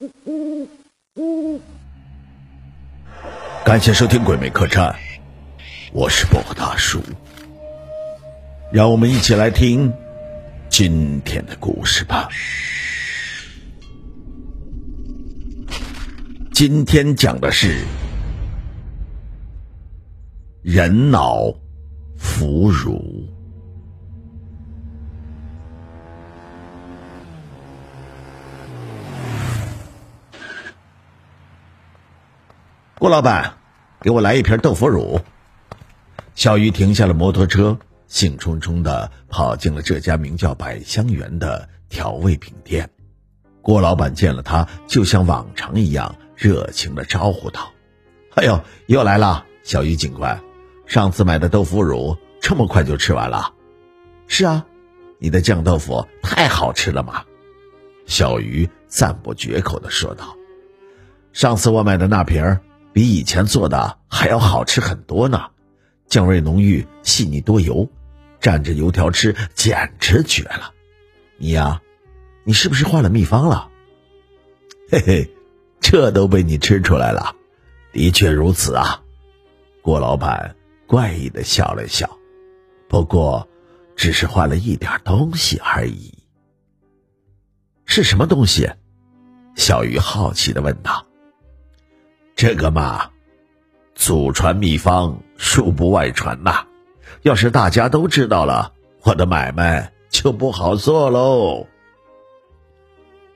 呜呜呜感谢收听《鬼魅客栈》，我是薄荷大叔，让我们一起来听今天的故事吧。今天讲的是人脑腐乳。郭老板，给我来一瓶豆腐乳。小鱼停下了摩托车，兴冲冲的跑进了这家名叫“百香园”的调味品店。郭老板见了他，就像往常一样热情的招呼道：“哎呦，又来了，小鱼警官，上次买的豆腐乳这么快就吃完了？是啊，你的酱豆腐太好吃了嘛！”小鱼赞不绝口的说道：“上次我买的那瓶儿。”比以前做的还要好吃很多呢，酱味浓郁，细腻多油，蘸着油条吃简直绝了。你呀，你是不是换了秘方了？嘿嘿，这都被你吃出来了，的确如此啊。郭老板怪异的笑了笑，不过只是换了一点东西而已。是什么东西？小鱼好奇的问道。这个嘛，祖传秘方，恕不外传呐。要是大家都知道了，我的买卖就不好做喽。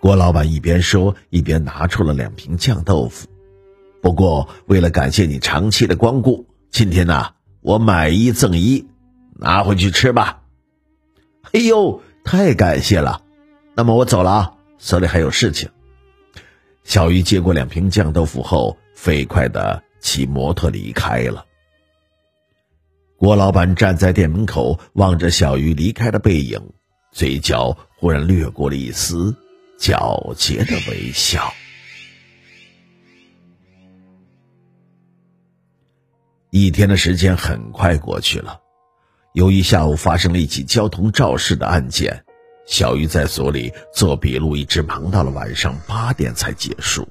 郭老板一边说，一边拿出了两瓶酱豆腐。不过，为了感谢你长期的光顾，今天呢，我买一赠一，拿回去吃吧。哎呦，太感谢了！那么我走了啊，手里还有事情。小鱼接过两瓶酱豆腐后。飞快的骑摩托离开了。郭老板站在店门口，望着小鱼离开的背影，嘴角忽然掠过了一丝皎洁的微笑。一天的时间很快过去了，由于下午发生了一起交通肇事的案件，小鱼在所里做笔录，一直忙到了晚上八点才结束。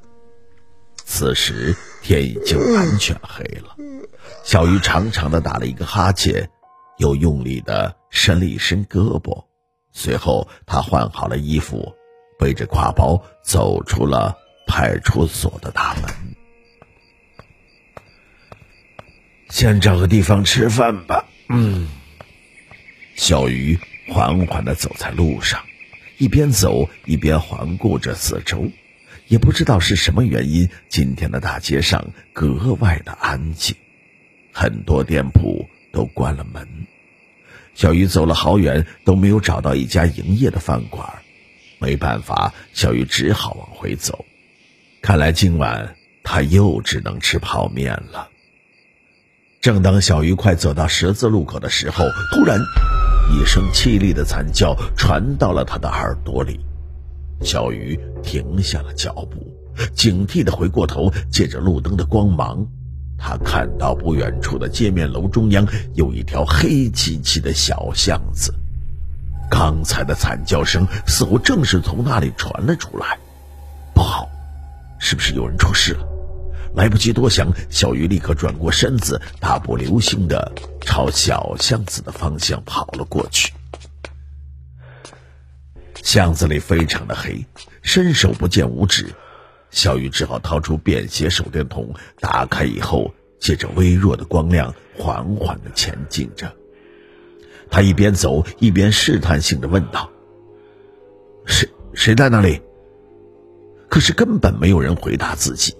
此时天已经完全黑了，小鱼长长的打了一个哈欠，又用力的伸了一伸胳膊，随后他换好了衣服，背着挎包走出了派出所的大门。先找个地方吃饭吧。嗯，小鱼缓缓的走在路上，一边走一边环顾着四周。也不知道是什么原因，今天的大街上格外的安静，很多店铺都关了门。小鱼走了好远，都没有找到一家营业的饭馆，没办法，小鱼只好往回走。看来今晚他又只能吃泡面了。正当小鱼快走到十字路口的时候，突然，一声凄厉的惨叫传到了他的耳朵里。小鱼停下了脚步，警惕的回过头，借着路灯的光芒，他看到不远处的街面楼中央有一条黑漆漆的小巷子。刚才的惨叫声似乎正是从那里传了出来。不好，是不是有人出事了？来不及多想，小鱼立刻转过身子，大步流星的朝小巷子的方向跑了过去。巷子里非常的黑，伸手不见五指，小鱼只好掏出便携手电筒，打开以后，借着微弱的光亮，缓缓的前进着。他一边走一边试探性的问道：“谁谁在那里？”可是根本没有人回答自己。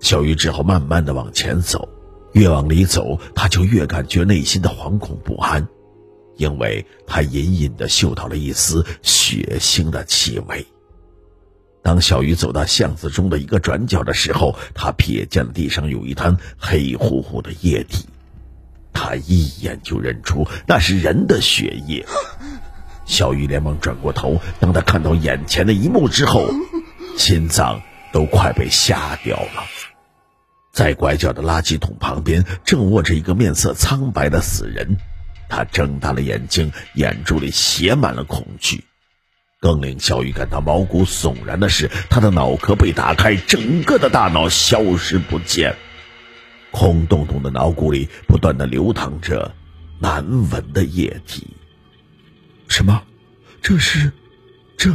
小鱼只好慢慢的往前走，越往里走，他就越感觉内心的惶恐不安。因为他隐隐的嗅到了一丝血腥的气味。当小鱼走到巷子中的一个转角的时候，他瞥见地上有一滩黑乎乎的液体，他一眼就认出那是人的血液。小鱼连忙转过头，当他看到眼前的一幕之后，心脏都快被吓掉了。在拐角的垃圾桶旁边，正卧着一个面色苍白的死人。他睁大了眼睛，眼珠里写满了恐惧。更令小雨感到毛骨悚然的是，他的脑壳被打开，整个的大脑消失不见，空洞洞的脑骨里不断的流淌着难闻的液体。什么？这是？这？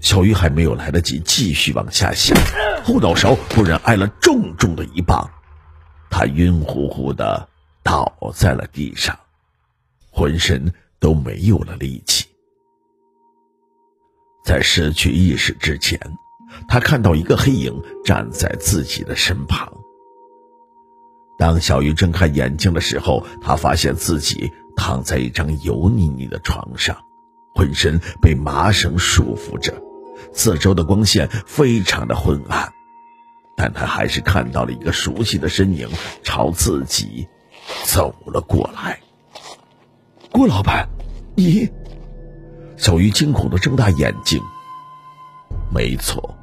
小鱼还没有来得及继续往下想，后脑勺突然挨了重重的一棒，他晕乎乎的倒在了地上，浑身都没有了力气。在失去意识之前，他看到一个黑影站在自己的身旁。当小鱼睁开眼睛的时候，他发现自己躺在一张油腻腻的床上，浑身被麻绳束缚着，四周的光线非常的昏暗，但他还是看到了一个熟悉的身影朝自己走了过来。郭老板，你。小鱼惊恐的睁大眼睛。没错，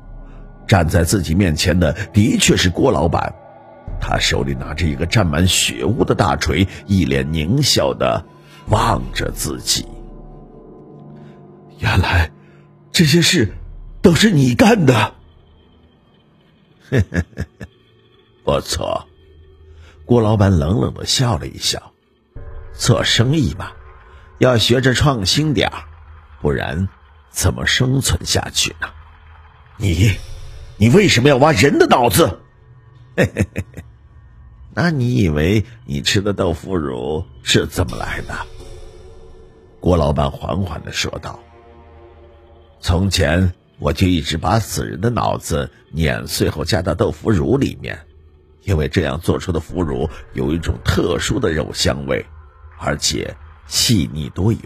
站在自己面前的的确是郭老板，他手里拿着一个沾满血污的大锤，一脸狞笑的望着自己。原来，这些事都是你干的。不错。郭老板冷冷的笑了一笑，做生意嘛，要学着创新点。不然，怎么生存下去呢？你，你为什么要挖人的脑子？嘿嘿嘿嘿，那你以为你吃的豆腐乳是怎么来的？郭老板缓缓的说道：“从前我就一直把死人的脑子碾碎后加到豆腐乳里面，因为这样做出的腐乳有一种特殊的肉香味，而且细腻多油。”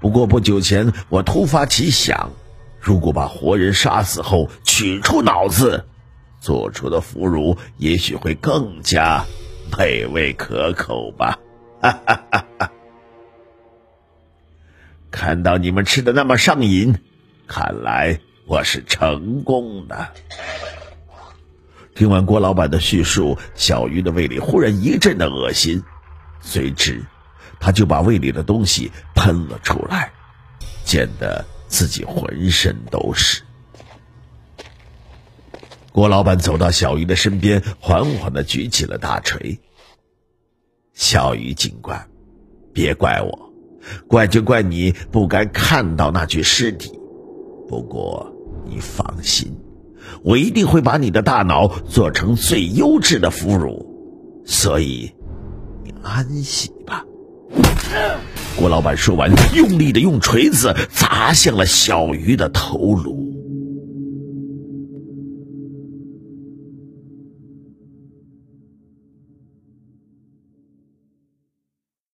不过不久前，我突发奇想，如果把活人杀死后取出脑子，做出的腐乳也许会更加美味可口吧。哈哈哈哈看到你们吃的那么上瘾，看来我是成功的。听完郭老板的叙述，小鱼的胃里忽然一阵的恶心，随之。他就把胃里的东西喷了出来，溅得自己浑身都是。郭老板走到小鱼的身边，缓缓的举起了大锤。小鱼警官，别怪我，怪就怪你不该看到那具尸体。不过你放心，我一定会把你的大脑做成最优质的腐乳，所以你安息吧。郭老板说完，用力的用锤子砸向了小鱼的头颅。